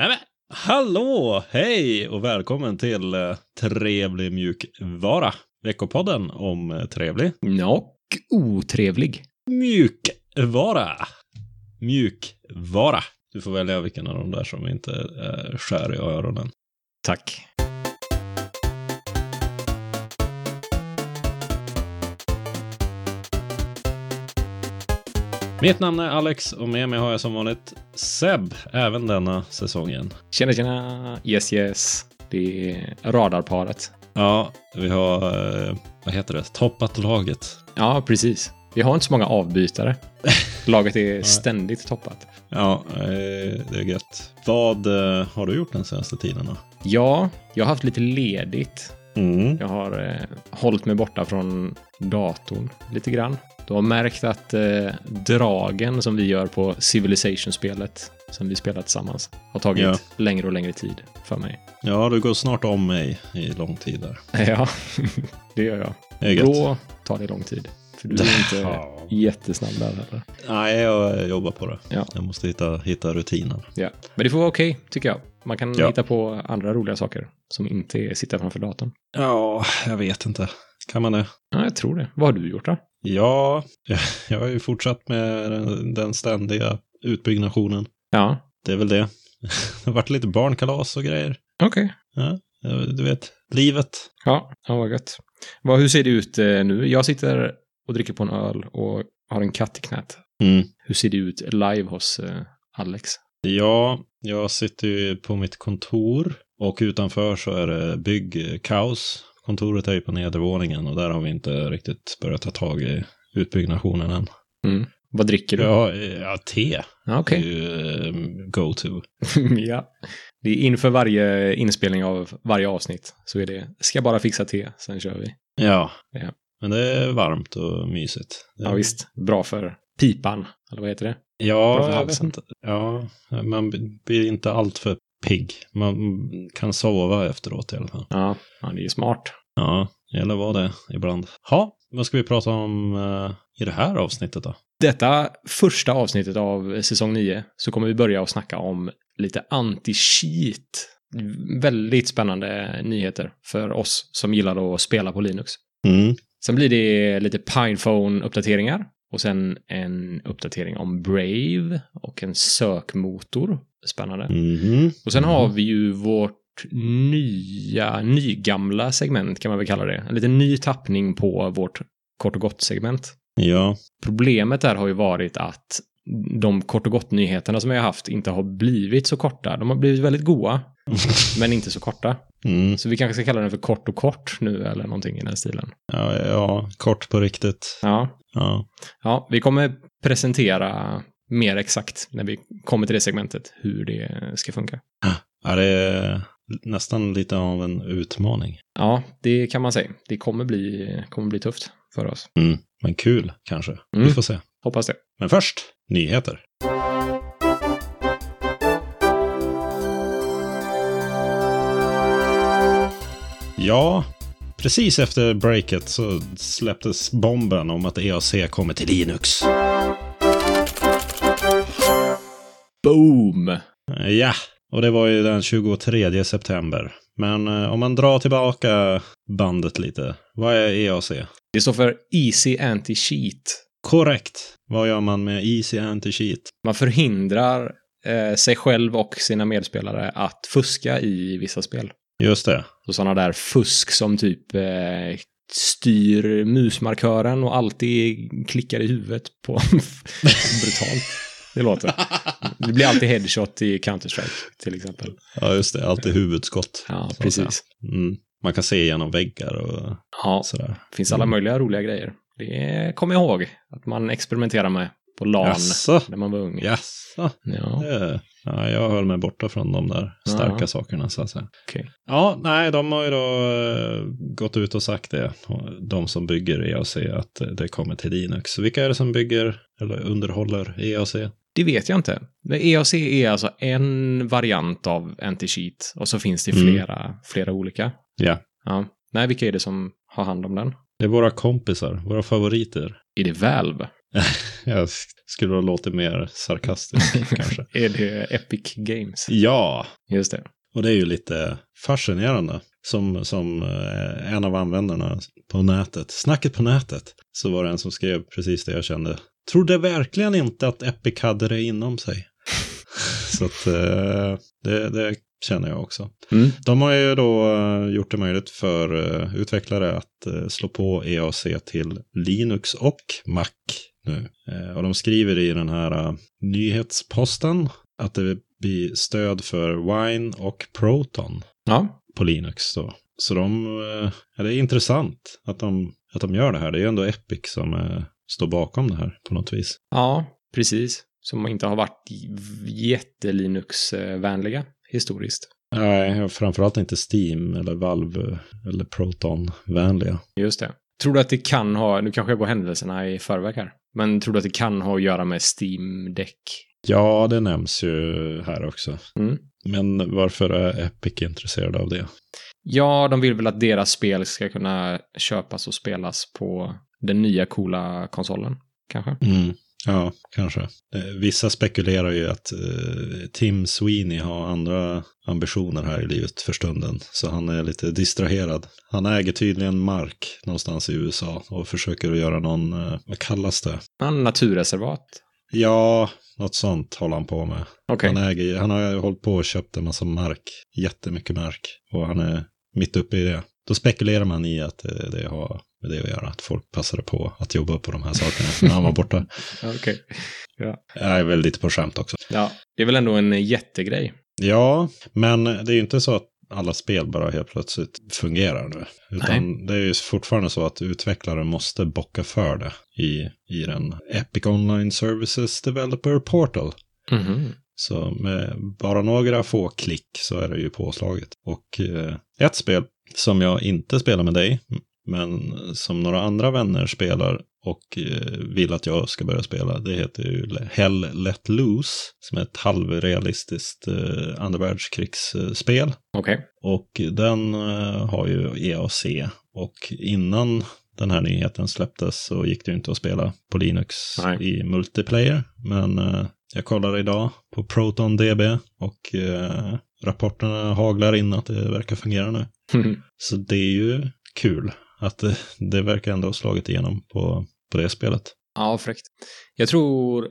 Nämen, hallå, hej och välkommen till uh, Trevlig mjukvara. Veckopodden om uh, trevlig. Och otrevlig. Mjukvara. Mjukvara. Du får välja vilken av de där som inte uh, skär i öronen. Tack. Mitt namn är Alex och med mig har jag som vanligt Seb, även denna säsongen. Tjena, tjena. Yes, yes. Det är radarparet. Ja, vi har, eh, vad heter det, toppat laget. Ja, precis. Vi har inte så många avbytare. Laget är ständigt toppat. Ja, eh, det är gött. Vad eh, har du gjort den senaste tiden då? Ja, jag har haft lite ledigt. Mm. Jag har eh, hållit mig borta från datorn lite grann. Du har märkt att eh, dragen som vi gör på Civilization-spelet som vi spelat tillsammans har tagit Ja. längre och längre tid för mig. Ja, du går snart om mig i lång tid där. Ja, det gör jag. Gött. Då tar det lång tid. För du är inte Ja. jättesnabb där heller. Nej, jag jobbar på det. Ja. Jag måste hitta, hitta rutinen. Ja. Men det får vara okej, tycker jag. Man kan Ja. hitta på andra roliga saker som inte är sitta framför datorn. Ja, jag vet inte. Kan man det? Ja, jag tror det. Vad har du gjort då? Ja, jag, har ju fortsatt med den, ständiga utbyggnationen. Ja, Det är väl det. Det har varit lite barnkalas och grejer. okej. Ja, du vet, livet. Ja, ja, vad gött. Vad, hur ser det ut eh, nu? Jag sitter och dricker på en öl och har en katt i knät. Mm. Hur ser det ut live hos eh, Alex? Ja, jag sitter ju på mitt kontor och utanför så är det byggkaos. Kontoret är ju på nedervåningen och där har vi inte riktigt börjat ta tag i utbyggnationen än. Mm. Vad dricker du? Ja, ja te Ja, är okej. ju eh, go-to. ja. Det är inför varje inspelning av varje avsnitt så är det ska bara fixa te, sen kör vi. Ja. Ja. men det är varmt och mysigt. Det- Ja, visst. Bra för pipan, eller vad heter det? Ja, för jag vet halsen. inte. Ja, man blir inte allt för pigg. Man kan sova efteråt i alla fall. Ja, ja det är smart. Ja, det gäller vara det ibland. Ja, vad ska vi prata om eh, i det här avsnittet då? Detta första avsnittet av säsong 9 så kommer vi börja att snacka om lite anti-cheat. Väldigt spännande nyheter för oss som gillar att spela på Linux. Mm. Sen blir det lite Pinephone-uppdateringar och sen en uppdatering om Brave och en sökmotor. Spännande. Mhm. Och sen har vi ju vårt nya, nygamla segment kan man väl kalla det. En liten ny tappning på vårt kort och gott-segment. Ja, Problemet där har ju varit att de kort och gott-nyheterna som vi har haft inte har blivit så korta. De har blivit väldigt goa, men inte så korta. mm. Så vi kanske ska kalla den för kort och kort nu eller någonting i den stilen. ja, ja, kort på riktigt. Ja, Ja, ja vi kommer presentera mer exakt när vi kommer till det segmentet hur det ska funka. ja det nästan lite av en utmaning. Ja, det kan man säga. Det kommer bli, kommer bli tufft för oss. Mm. Men kul kanske. Vi Mm. får se. Hoppas det. Men först, nyheter. Ja, precis efter breaket så släpptes bomben om att EAC kommer till Linux. Boom! Ja, och det var ju den 23 september. Men eh, om man drar tillbaka bandet lite. Vad är EAC? Det står för Easy Anti-Cheat. Korrekt. Vad gör man med Easy Anti-Cheat? Man förhindrar eh, sig själv och sina medspelare att fuska i vissa spel. Just det. Så sådana där fusk som typ eh, styr musmarkören och alltid klickar i huvudet på brutalt. Det låter. Det blir alltid headshot i Counter-Strike till exempel. Ja, just det. Alltid huvudskott. Ja, precis. Mm. Man kan se genom väggar och Ja, sådär. det finns alla möjliga roliga grejer. Det kommer jag ihåg att man experimenterar med på LAN Jaså? när man var ung. Jaså? Ja, Det- Ja, jag höll mig borta från de där starka Ja. sakerna så att säga. okej. Ja, nej, de har ju då eh, gått ut och sagt det. De som bygger EAC att det kommer till Linux. Vilka är det som bygger eller underhåller E EAC? Det vet jag inte. EAC är alltså en variant av anti-cheat och så finns det Mm. flera, flera olika. Ja. Ja. Nej, vilka är det som har hand om den? Det är våra kompisar, våra favoriter. Är det Valve? Jag skulle ha låtit mer sarkastisk kanske. Är det Epic Games? Ja, Just det. och det är ju lite fascinerande. Som, som eh, en av användarna på nätet, snacket på nätet, så var det en som skrev precis det jag kände. Trodde verkligen inte att Epic hade det inom sig. så att eh, det, det känner jag också. Mm. De har ju då eh, gjort det möjligt för utvecklare att slå på EAC till Linux och Mac nu. Eh, Och de skriver i den här eh, nyhetsposten att det blir stöd för Wine och Proton Ja, på Linux då. Så de, eh, ja, det är intressant att de, att de gör det här. Det är ju ändå Epic som eh, står bakom det här på något vis. ja, precis. Som inte har varit jätte-Linux-vänliga historiskt. Nej, framförallt inte Steam eller Valve eller Proton-vänliga. Just det. Tror du att det kan ha, nu kanske jag går händelserna i förväg här, men tror du att det kan ha att göra med Steam Deck? Ja, det nämns ju här också. Mm. Men varför är Epic intresserad av det? Ja, de vill väl att deras spel ska kunna köpas och spelas på den nya coola konsolen, kanske? Mm. Ja, kanske. Eh, Vissa spekulerar ju att eh, Tim Sweeney har andra ambitioner här i livet för stunden. Så han är lite distraherad. Han äger tydligen mark någonstans i USA och försöker att göra någon, eh, vad kallas det? Ja, naturreservat. Ja, något sånt håller han på med. Okej. Han, äger, han har hållit på och köpt en massa mark, jättemycket mark. Och han är mitt uppe i det. Då spekulerar man i att det, det har med det att göra, att folk passade på att jobba på de här sakerna när han var borta. Okej. Jag är väl lite på skämt också. Ja, det är väl ändå en jättegrej. Ja, men det är ju inte så att alla spel bara helt plötsligt fungerar nu. Utan det är ju fortfarande så att utvecklare måste bocka för det i, i den Epic Online Services Developer Portal. Mhm. Så med bara några få klick så är det ju påslaget. Och eh, ett spel som jag inte spelar med dig, men som några andra vänner spelar och eh, vill att jag ska börja spela, det heter ju Hell Let Loose, som är ett halvrealistiskt eh, andra världskrigsspel. Okej. Och den eh, har ju EAC. Och innan den här nyheten släpptes så gick det ju inte att spela på Linux Nej. i multiplayer. Men jag kollade idag på Proton DB och rapporterna haglar in att det verkar fungera nu. Så det är ju kul att det, det verkar ändå ha slagit igenom på, på det spelet. Ja, fräckt. Jag tror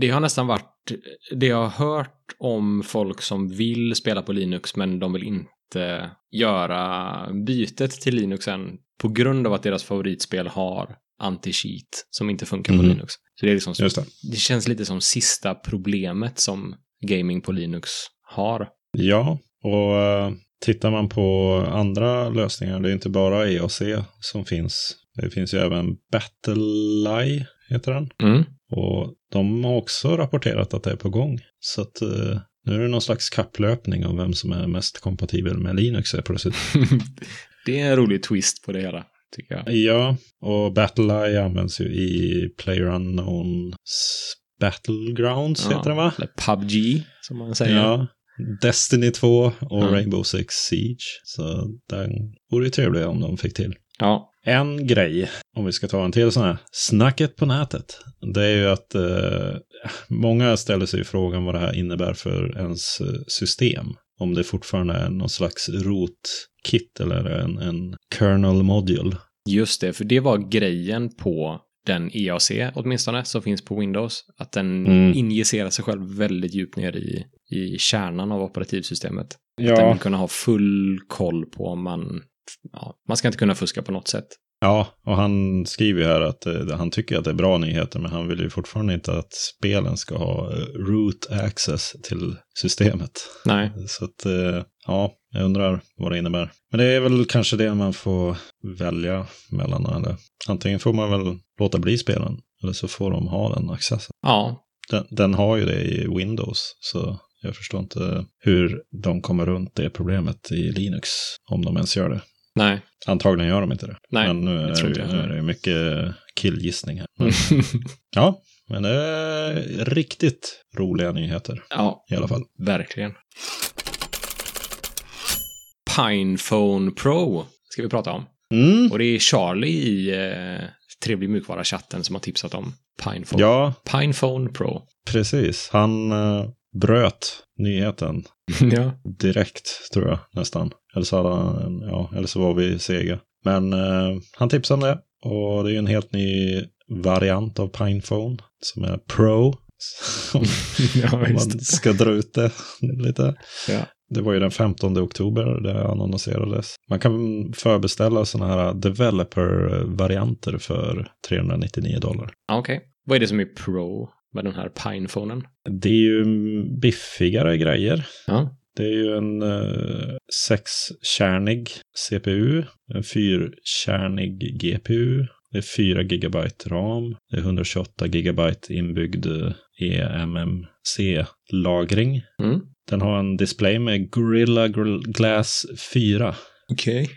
det har nästan varit det jag har hört om folk som vill spela på Linux men de vill inte göra bytet till Linux än på grund av att deras favoritspel har anti-cheat som inte funkar på Mhm. Linux. Så det är liksom det. det känns lite som sista problemet som gaming på Linux har. Ja, och eh, tittar man på andra lösningar, det är inte bara EAC som finns. Det finns ju även Battleye, heter den. Mm. Och de har också rapporterat att det är på gång. Så att eh, nu är det någon slags kapplöpning om vem som är mest kompatibel med Linux är plötsligt. det är en rolig twist på det hela, tycker jag. ja, och Battleye används ju i PlayerUnknown's Battlegrounds, heter den va? Eller PubG, som man säger. Ja. Destiny 2 och Ja. Rainbow Six Siege. Så den vore ju trevlig om de fick till. ja. En grej, om vi ska ta en till sån här, snacket på nätet. Det är ju att eh, många ställer sig frågan vad det här innebär för ens eh, system. Om det fortfarande är någon slags rotkit eller en, en kernel module. Just det, för det var grejen på den EAC åtminstone som finns på Windows. Att den Mm. injicerar sig själv väldigt djupt ner i, i kärnan av operativsystemet. Att den vill kunna ha full koll på om man... Ja, man ska inte kunna fuska på något sätt. Ja, och han skriver ju här att eh, han tycker att det är bra nyheter, men han vill ju fortfarande inte att spelen ska ha eh, root access till systemet. Nej. Så att, eh, ja, jag undrar vad det innebär. Men det är väl kanske det man får välja mellan. Eller antingen får man väl låta bli spelen, eller så får de ha den accessen. Ja, Den, den har ju det i Windows, så jag förstår inte hur de kommer runt det problemet i Linux, om de ens gör det. nej. Antagligen gör de inte det. Nej, men nu är, det, nu är det mycket killgissning här. Men, ja, men det är riktigt roliga nyheter ja, i alla fall. verkligen. Pinephone Pro ska vi prata om. Mm. Och det är Charlie i eh, trevlig mjukvara-chatten som har tipsat om Pinephone. Ja, Pinephone Pro. precis. Han eh, bröt nyheten ja. direkt, tror jag nästan. Eller så, hade han, ja, eller så var vi sega. Men eh, han tipsade om det. Och det är ju en helt ny variant av Pinephone som är Pro. Om ja, man visst. ska dra ut det lite. Ja. Det var ju den 15 oktober det annonserades. Man kan förbeställa sådana här developer-varianter för 399 dollar. Ja, Okej. Vad är det som är Pro med den här Pinephonen? Det är ju biffigare grejer. Ja. Det är ju en eh, sexkärnig CPU, en fyrkärnig GPU, det är 4 GB RAM, det är 128 GB inbyggd eh, eMMC-lagring. Mm. Den har en display med Gorilla Gl- Glass 4 Okej.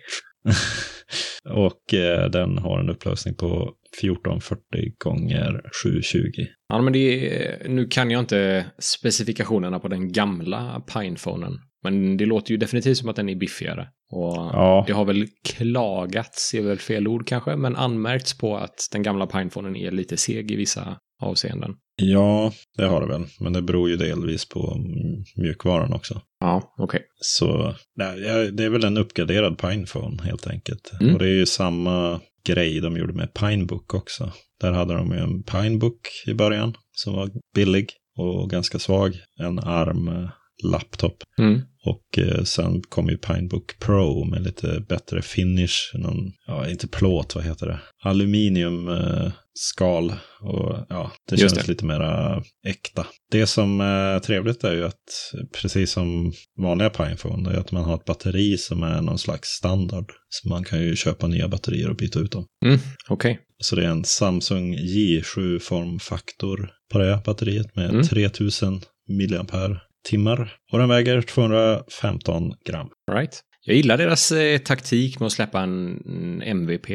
och eh, den har en upplösning på 1440 gånger 720. Ja, men det är, nu kan jag inte specifikationerna på den gamla Pinephonen. Men det låter ju definitivt som att den är biffigare. Och Ja. det har väl klagats, är väl fel ord kanske, men anmärkts på att den gamla Pinephonen är lite seg i vissa avseenden. Ja, det har det väl. Men det beror ju delvis på mjukvaran också. Ja, okej. Så nej, ja, det är väl en uppgraderad Pinephone helt enkelt. Mm. Och det är ju samma grej de gjorde med Pinebook också. Där hade de ju en Pinebook i början som var billig och ganska svag. En ARM eh, laptop. Mm. Och eh, sen kom ju Pinebook Pro med lite bättre finish. Någon, ja, inte plåt, vad heter det? Aluminium eh, skal. Och ja, det Just känns det. lite mera äkta. Det som är trevligt är ju att, precis som vanliga Pinephone, är att man har ett batteri som är någon slags standard. Så man kan ju köpa nya batterier och byta ut dem. Mm. Okej. Så det är en Samsung J7 formfaktor på det batteriet med Mm. 3000 milliampere timmar. Och den väger 215 gram. All right. Jag gillar deras eh, taktik med att släppa en MVP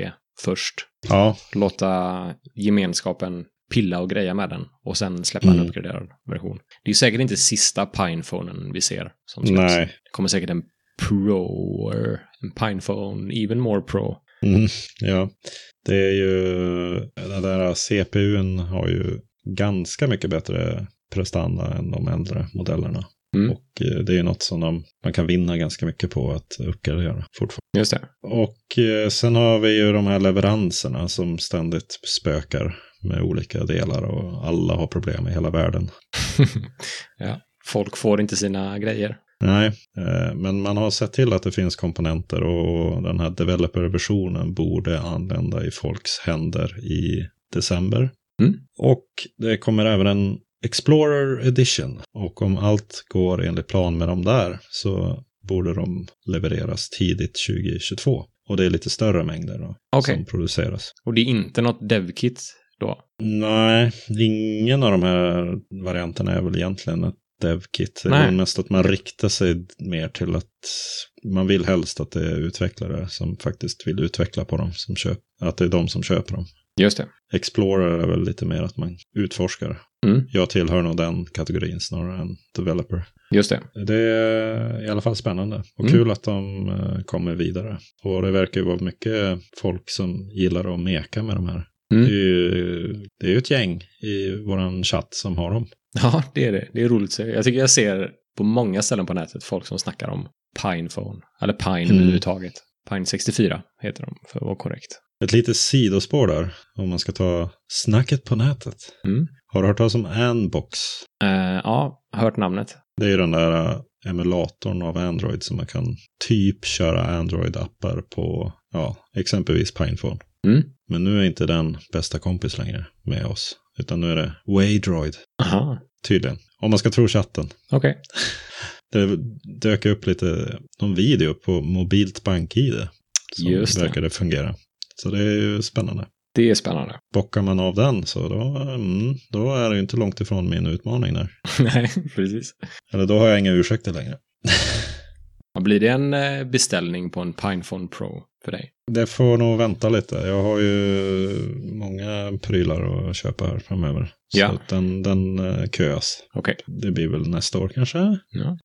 först. Ja, Låta gemenskapen pilla och greja med den och sen släppa en Mm. uppgraderad version. Det är säkert inte sista Pinephonen vi ser som släpps. nej. Det kommer säkert en Pro, en Pinephone, even more Pro. Mm, ja, det är ju, den där CPUn har ju ganska mycket bättre prestanda än de äldre modellerna. Mm. Och eh, det är ju något som de, man kan vinna ganska mycket på att uppgradera fortfarande. Just det. Och eh, sen har vi ju de här leveranserna som ständigt spökar med olika delar och alla har problem i hela världen. ja. Folk får inte sina grejer. Nej, eh, men man har sett till att det finns komponenter och den här developer-versionen borde anlända i folks händer i december. Mm. Och det kommer även en Explorer Edition. Och om allt går enligt plan med de där så borde de levereras tidigt 2022. Och det är lite större mängder då, Okej. som produceras. Och det är inte något devkit då? Nej, ingen av de här varianterna är väl egentligen ett devkit. Det är mest att man riktar sig mer till att man vill helst att det är utvecklare som faktiskt vill utveckla på dem. Som köp, att det är de som köper dem. Just det. Explorer är väl lite mer att man utforskar. Mm. Jag tillhör nog den kategorin snarare än developer. Just det. Det är i alla fall spännande och Mm. kul att de eh, kommer vidare. Och det verkar ju vara mycket folk som gillar att meka med de här. Mm. Det, är ju, det är ju ett gäng i våran chatt som har dem. Ja, det är det. Det är roligt. att se. Jag tycker jag ser på många ställen på nätet folk som snackar om Pinephone. Eller Pine Mm. överhuvudtaget. Pine 64 heter de, för att vara korrekt. Ett litet sidospår där, om man ska ta snacket på nätet. Mm. Har du hört talas om Anbox? Eh, ja, hört namnet. Det är ju den där eh, emulatorn av Android som man kan typ köra Android-appar på, ja, exempelvis Pinephone. Mm. Men nu är inte den bästa kompis längre med oss, utan nu är det Waydroid, Aha, tydligen. Om man ska tro chatten. okej. Det dök upp lite, någon video på mobilt bank-id. Som Just det. verkade fungera. Så det är ju spännande. Det är spännande. Bockar man av den så då, mm, då är det ju inte långt ifrån min utmaning där. Nej, precis. Eller då har jag inga ursäkter längre. Blir det en eh, beställning på en Pinephone Pro för dig? Det får nog vänta lite. Jag har ju många prylar att köpa här framöver. Ja. Så den, den eh, köas. Okej. Det blir väl nästa år kanske. Ja.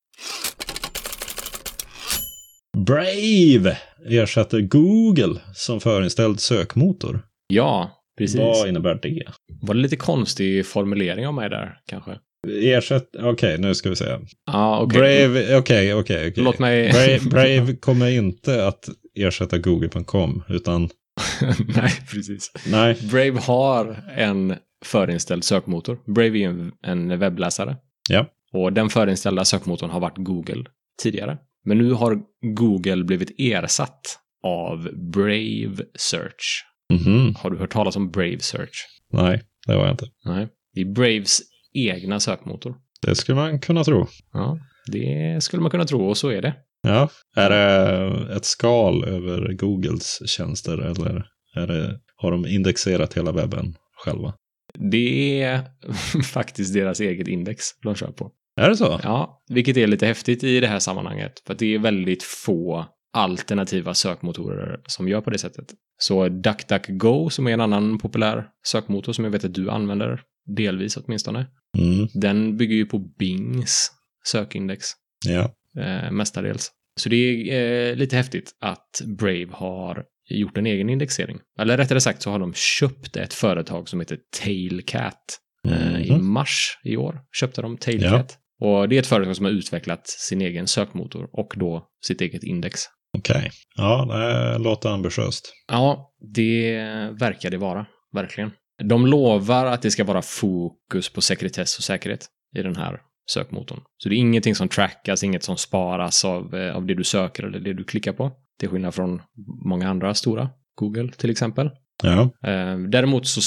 Brave ersätter Google som förinställd sökmotor. ja, precis. Vad innebär det? Var det lite konstig formulering av mig där, kanske? Ersätt, okej nu ska vi se. Ja, okej. Brave, okej, okej, okej. Låt mig... Brave, Brave kommer inte att ersätta google.com, utan Nej, precis. nej. Brave har en förinställd sökmotor. Brave är en, en webbläsare. Ja. Och den förinställda sökmotorn har varit Google tidigare. Men nu har Google blivit ersatt av Brave Search. Mhm. Har du hört talas om Brave Search? Nej, det var jag inte. Nej. Det är Braves egna sökmotor. Det skulle man kunna tro. Ja, det skulle man kunna tro och så är det. Ja. Är det ett skal över Googles tjänster eller är det, har de indexerat hela webben själva? Det är faktiskt deras eget index de kör på. Är det så? Ja, vilket är lite häftigt i det här sammanhanget. För det är väldigt få alternativa sökmotorer som gör på det sättet. Så DuckDuckGo, som är en annan populär sökmotor som jag vet att du använder, delvis åtminstone, Mm. den bygger ju på Bings sökindex Ja. eh, mestadels. Så det är eh, lite häftigt att Brave har gjort en egen indexering. Eller rättare sagt så har de köpt ett företag som heter Tailcat. Eh, I Mhm. mars i år köpte de Tailcat. Och det är ett företag som har utvecklat sin egen sökmotor och då sitt eget index. Okej. Ja, det låter ambitiöst. Ja, det verkar det vara, verkligen. De lovar att det ska vara fokus på sekretess och säkerhet i den här sökmotorn. Så det är ingenting som trackas, inget som sparas av, eh, av det du söker eller det du klickar på. Till skillnad från många andra stora, Google till exempel. Ja. Eh, Däremot så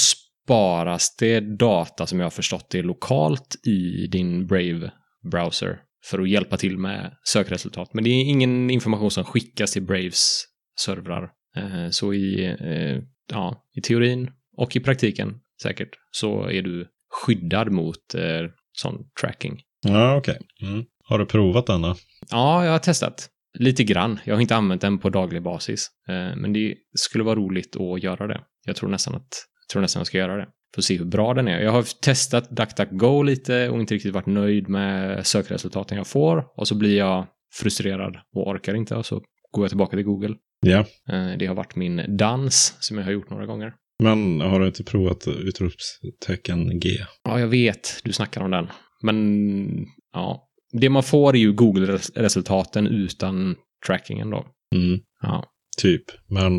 sparas det data som jag har förstått det lokalt i din Brave-browser för att hjälpa till med sökresultat. Men det är ingen information som skickas till Braves servrar. Eh, Så i, eh, ja, i teorin och i praktiken säkert så är du skyddad mot eh, sån tracking. Ja, okej. Mm. Har du provat den då? Ja, jag har testat. Lite grann. Jag har inte använt den på daglig basis. Men det skulle vara roligt att göra det. Jag tror nästan att tror nästan jag ska göra det. Att se hur bra den är. Jag har testat DuckDuckGo lite och inte riktigt varit nöjd med sökresultaten jag får. Och så blir jag frustrerad och orkar inte och så går jag tillbaka till Google. Ja. Eh, Det har varit min dans som jag har gjort några gånger. Men har du inte provat utropstecken G? Ja, jag vet. Du snackar om den. Men ja, det man får är ju Google-resultaten utan trackingen då. Mm. Ja, Typ. Men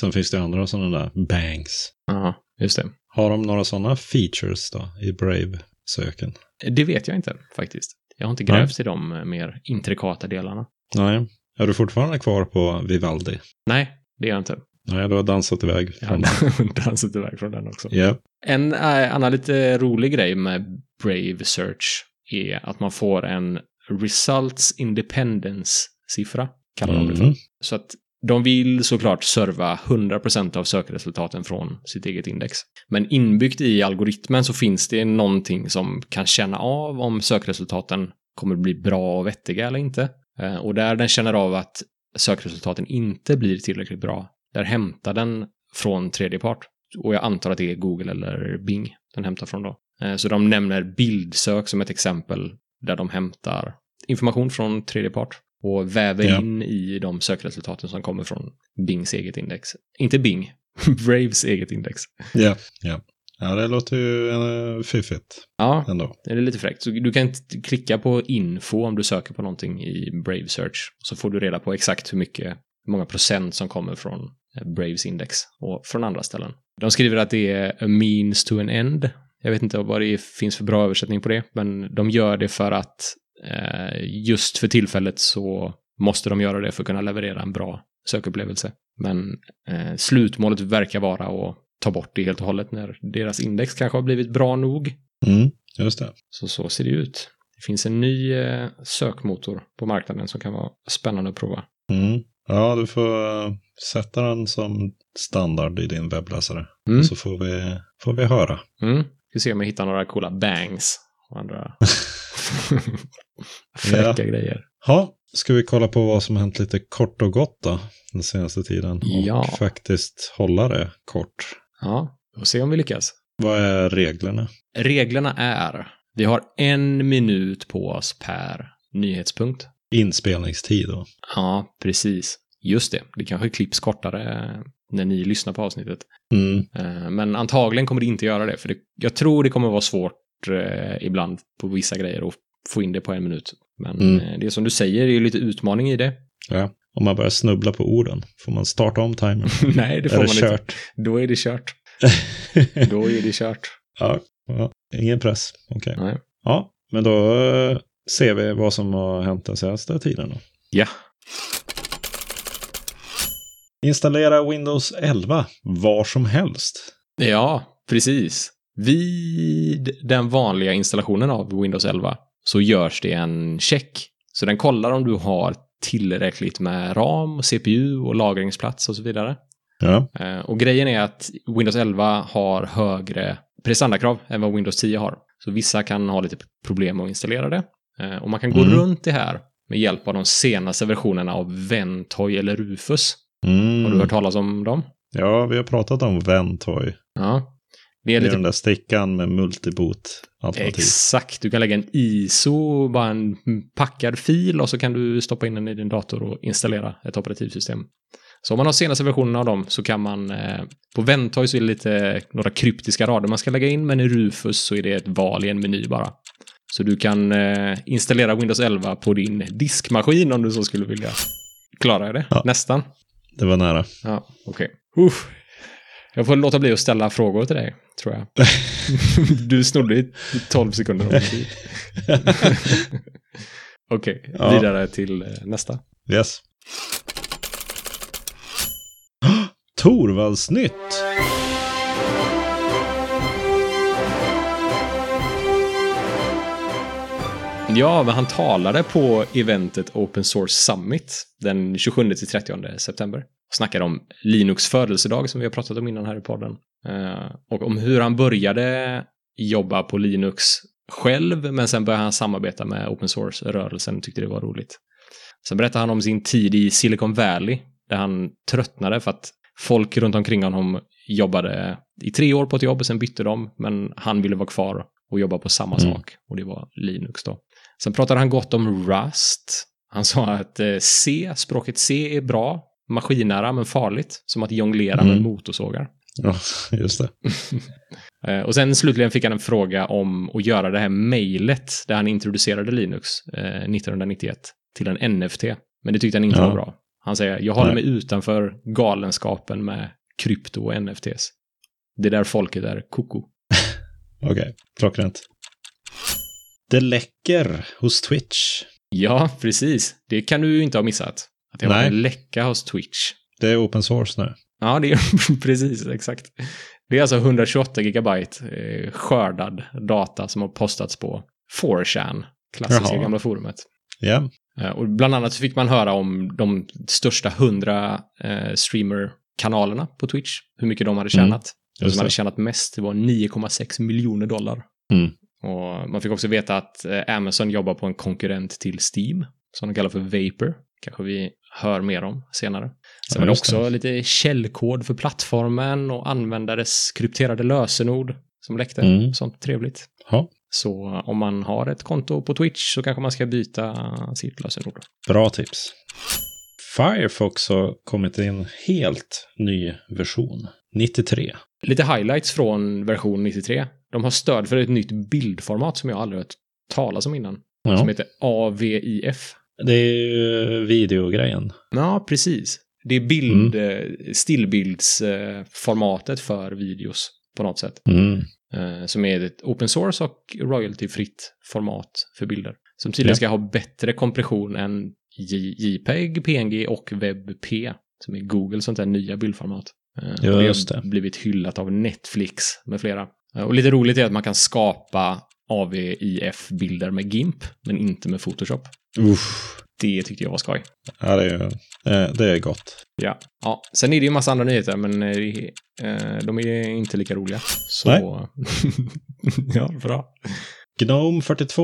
sen finns det andra sådana där bangs. ja just det. Har de några sådana features då i Brave-söken? Det vet jag inte faktiskt. Jag har inte Nej. grävt i de mer intrikata delarna. Nej. Är du fortfarande kvar på Vivaldi? Nej, det är jag inte. Nej, du har dansat iväg från har dansat iväg från den också. Ja. En eh, annan lite rolig grej med Brave Search är att man får en Results Independence-siffra, kallar de det för. Mhm. Så att de vill såklart serva 100% av sökresultaten från sitt eget index. Men inbyggt i algoritmen så finns det någonting som kan känna av om sökresultaten kommer bli bra och vettiga eller inte. Eh, och där den känner av att sökresultaten inte blir tillräckligt bra, där hämtar den från tredje part. Och jag antar att det är Google eller Bing den hämtar från då. Eh, så de nämner bildsök som ett exempel där de hämtar information från tredje part och väver Ja. in i de sökresultaten som kommer från Bings eget index. Inte Bing, Braves eget index. Ja. Ja. Ja, det låter ju eh, fiffigt Ja, ändå. det är lite fräckt. Så du kan klicka på info om du söker på någonting i Brave Search. Så får du reda på exakt hur mycket, hur många procent som kommer från eh, Braves index och från andra ställen. De skriver att det är a means to an end. Jag vet inte vad det finns för bra översättning på det, men de gör det för att just för tillfället så måste de göra det för att kunna leverera en bra sökupplevelse. Men eh, slutmålet verkar vara att ta bort det helt och hållet när deras index kanske har blivit bra nog. Mm, just det. Så så ser det ut. Det finns en ny eh, sökmotor på marknaden som kan vara spännande att prova. Mm. Ja, du får eh, sätta den som standard i din webbläsare. Mm. Så får vi, får vi höra. Mm. Vi ser om jag hittar några coola bangs och andra fräcka grejer. Ja, ska vi kolla på vad som hänt lite kort och gott då den senaste tiden? Och Ja. faktiskt hålla det kort. Ja, och se om vi lyckas. Vad är reglerna? Reglerna är, vi har en minut på oss per nyhetspunkt. Inspelningstid då? Ja, precis. Just det, det kanske klipps kortare när ni lyssnar på avsnittet. Mm. Eh, Men antagligen kommer det inte göra det, för det, jag tror det kommer vara svårt eh, ibland på vissa grejer att få in det på en minut. Men Mm. eh, det är som du säger, det är ju lite utmaning i det. Ja. Om man börjar snubbla på orden, får man starta om timern? Nej, det får Är man det inte. kört? Då är det kört. Då är det kört. ja, ja, ingen press. Okej. Nej. Ja, men då eh, ser vi vad som har hänt den senaste tiden. Då. Ja. Installera Windows 11 var som helst. Ja, precis. Vid den vanliga installationen av Windows 11 så görs det en check. Så den kollar om du har tillräckligt med RAM, CPU och lagringsplats och så vidare. Ja, Eh, Och grejen är att Windows 11 har högre prestandakrav än vad Windows 10 har. Så vissa kan ha lite problem att installera det. Eh, Och man kan gå Mm. runt det här med hjälp av de senaste versionerna av Ventoy eller Rufus. mm. Har du hört talas om dem? ja vi har pratat om Ventoy. Ja. Det Det är lite den där stickan med multiboot alternativ. Exakt, du kan lägga en ISO, bara en packad fil och så kan du stoppa in den i din dator och installera ett operativsystem. Så om man har senaste versionen av dem så kan man, eh, på Ventoy så är det lite några kryptiska rader man ska lägga in, men i Rufus så är det ett val i en meny bara. Så du kan eh, installera Windows 11 på din diskmaskin om du så skulle vilja. Klarar jag det? Ja. Nästan? Det var nära. Ja, okej. Uff. Jag får låta bli att ställa frågor till dig, tror jag. du snodde i 12 sekunder av tid. Okej, Ja. vidare till eh, nästa. Yes. Torvaldsnytt! Ja, men han talade på eventet Open Source Summit den 27-30 september. Och snackade om Linux födelsedag som vi har pratat om innan här i podden. Eh, och om hur han började jobba på Linux själv, men sen började han samarbeta med Open Source-rörelsen och tyckte det var roligt. Sen berättade han om sin tid i Silicon Valley, där han tröttnade för att folk runt omkring honom jobbade i tre år på ett jobb, sen bytte de, men han ville vara kvar och jobba på samma Mm. sak, och det var Linux då. Sen pratade han gott om Rust. Han sa att eh, C, språket C är bra, maskinnära men farligt, som att jonglera med Mm. motorsågar. Ja, just det. Eh, Och sen slutligen fick han en fråga om att göra det här mejlet där han introducerade Linux eh, 1991 till en NFT. Men det tyckte han inte Ja. var bra. Han säger, jag håller mig utanför galenskapen med krypto och NFTs. Det är där folket är koko. Okej, klockrent. Det läcker hos Twitch. Ja, precis. Det kan du inte ha missat. Att det Nej. en läcka hos Twitch. Det är open source nu. Ja, det är precis, exakt. Det är alltså 128 gigabyte eh, skördad data som har postats på 4chan, klassiska Jaha. gamla forumet. Ja, Eh, Och bland annat så fick man höra om de största 100 eh, streamer-kanalerna på Twitch. Hur mycket de hade Mm, tjänat. De just som hade tjänat mest det var 9,6 miljoner dollar. Mm. Och man fick också veta att eh, Amazon jobbar på en konkurrent till Steam, som de kallar för Vapor. Kanske vi hör mer om senare. Sen var det också lite källkod för plattformen och användares krypterade lösenord som läckte. Mm. Sånt trevligt. Ja. Så om man har ett konto på Twitch så kanske man ska byta sitt lösenord. bra tips. Firefox har kommit en helt ny version. 93. Lite highlights från version 93. De har stöd för ett nytt bildformat som jag aldrig hört talas om innan. Som Ja, heter AVIF. Det är ju videogrejen. Ja, precis. Det är bild, eh, stillbildsformatet för videos på något sätt. Mm. Eh, som är ett open source och royaltyfritt format för bilder. Som tydligen Ja. ska ha bättre kompression än JPEG, PNG och WebP. Som är Google sånt där nya bildformat. Eh, Ja, det har blivit hyllat av Netflix med flera. Och lite roligt är att man kan skapa AVIF bilder med GIMP, men inte med Photoshop. Uff. Det tyckte jag var skoj. Ja, det är, eh, det är gott. Ja. ja. Sen är det ju massa andra nyheter, men eh, eh, de är inte lika roliga. Så... Nej. ja, bra. Gnome 42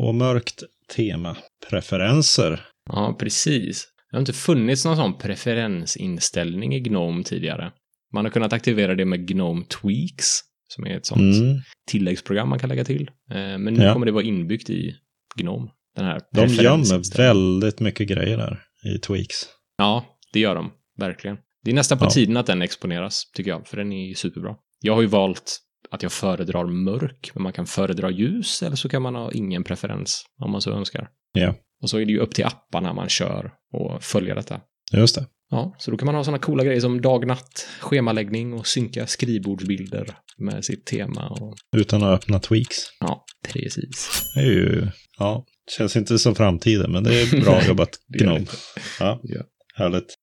och mörkt tema. Preferenser. Ja, precis. Det har inte funnits någon sån preferensinställning i Gnome tidigare. Man har kunnat aktivera det med Gnome Tweaks, som är ett sånt Mm. tilläggsprogram man kan lägga till. Eh, Men nu Ja. kommer det vara inbyggt i Gnome. Den här De gömmer väldigt mycket grejer där i tweaks. Ja, det gör de. Verkligen. Det är nästan på Ja. tiden att den exponeras, tycker jag, för den är superbra. Jag har ju valt att jag föredrar mörk, men man kan föredra ljus eller så kan man ha ingen preferens om man så önskar. Ja. Och så är det ju upp till apparna man kör och följa detta. Just det. Ja, så då kan man ha sådana coola grejer som dag-natt, schemaläggning och synka skrivbordsbilder med sitt tema. Och... Utan att öppna tweaks. Ja, precis. Det är ju, ja, känns inte som framtiden, men det är bra jobbat Gnome. Ja, Ja. härligt.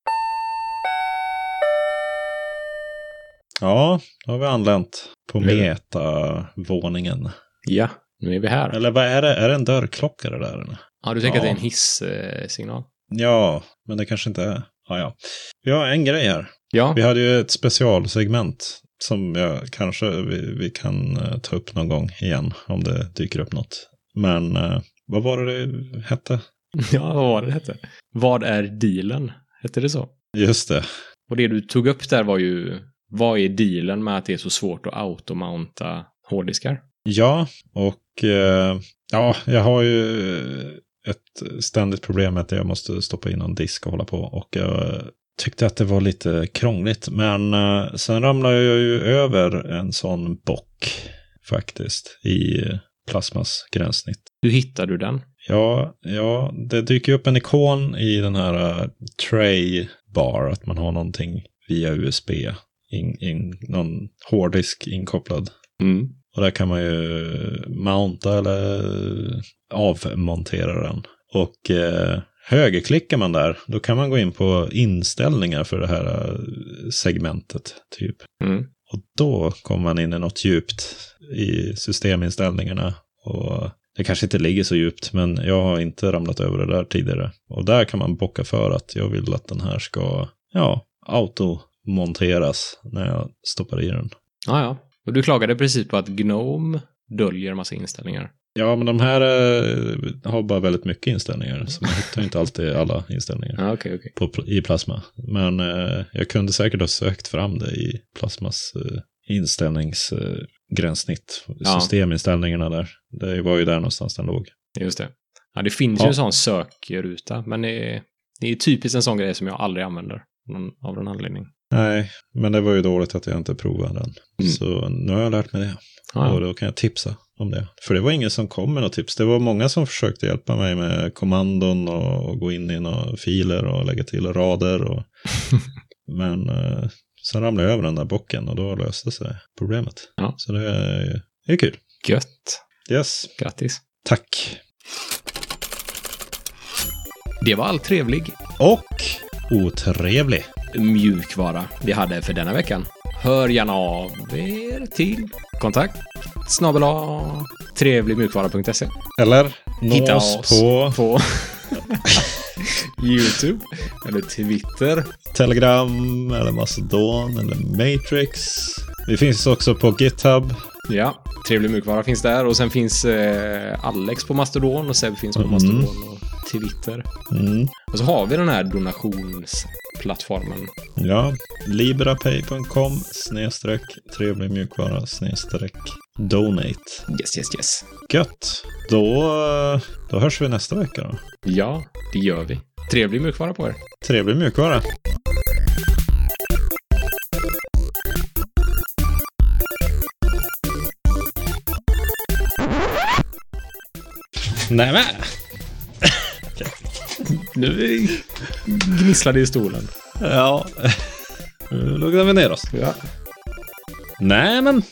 Ja, då har vi anlänt på metavåningen. Ja, nu är vi här. Eller vad är det? Är det en dörrklocka det där? Eller? Ja, du tänker Ja. att det är en hisssignal? Ja, men det kanske inte är. Ja, ja. Vi har en grej här. Ja, Vi hade ju ett specialsegment som jag kanske vi, vi kan eh, ta upp någon gång igen om det dyker upp något. Men eh, vad var det det hette? ja, vad var det det hette? Vad är dealen? Hette det så? Just det. Och det du tog upp där var ju, vad är dealen med att det är så svårt att automounta hårddiskar? Ja, och eh, ja, jag har ju ett ständigt problem med att jag måste stoppa in någon disk och hålla på. Och jag tyckte att det var lite krångligt. Men eh, sen ramlade jag ju över en sån bock faktiskt i Plasmas gränssnitt. Hur hittar du den? Ja, ja, det dyker upp en ikon i den här uh, tray bar, att man har någonting via USB, in, in, någon hårddisk inkopplad. Mm. Och där kan man ju mounta eller avmontera den. Och eh, högerklickar man där, då kan man gå in på inställningar för det här eh, segmentet, typ. Mm. Och då kommer man in i något djupt i systeminställningarna. Och det kanske inte ligger så djupt, men jag har inte ramlat över det där tidigare. Och där kan man bocka för att jag vill att den här ska, ja, automonteras när jag stoppar i den. Ja, ja. Och du klagade precis på att Gnome döljer massa inställningar. Ja, men de här eh, har bara väldigt mycket inställningar, så man hittar ju inte alltid alla inställningar Ja, okej, okej. på, i Plasma. Men eh, jag kunde säkert ha sökt fram det i Plasmas eh, inställningsgränssnitt, Ja. systeminställningarna där. Det var ju där någonstans den låg. Just det. Ja, det finns ju Ja. en sån sökruta, men det är, det är typiskt en sån grej som jag aldrig använder. Av någon anledning. Nej, men det var ju dåligt att jag inte provade den. Mm. Så nu har jag lärt mig det. Ja, Och då kan jag tipsa om det. För det var ingen som kom med något tips. Det var många som försökte hjälpa mig med kommandon och gå in i några filer och lägga till rader. Och... Men eh, sen ramlade jag över den där bocken och då löste sig problemet. Ja. Så det är, det är kul. Gött. Yes, Grattis. tack. Det var all trevlig Och otrevlig. Mjukvara vi hade för denna veckan. Hör gärna av er till kontakt snabel trevligmjukvara.se. Eller Hitta oss oss på på YouTube eller Twitter. Telegram eller Mastodon eller Matrix. Vi finns också på GitHub. Ja, trevlig mjukvara finns där och sen finns eh, Alex på Mastodon och Seb finns på Mm. Mastodon och Twitter. Mm. Och så har vi den här donationsplattformen. Ja, librapay.com snedstreck trevlig mjukvara snedstreck donate. Yes, yes, yes. Gött! Då, då hörs vi nästa vecka då. Ja, det gör vi. Trevlig mjukvara på er. Trevlig mjukvara! Nämen! Nu gnisslar det i stolen. Ja, nu lugnar vi ner oss. Ja. Nämen!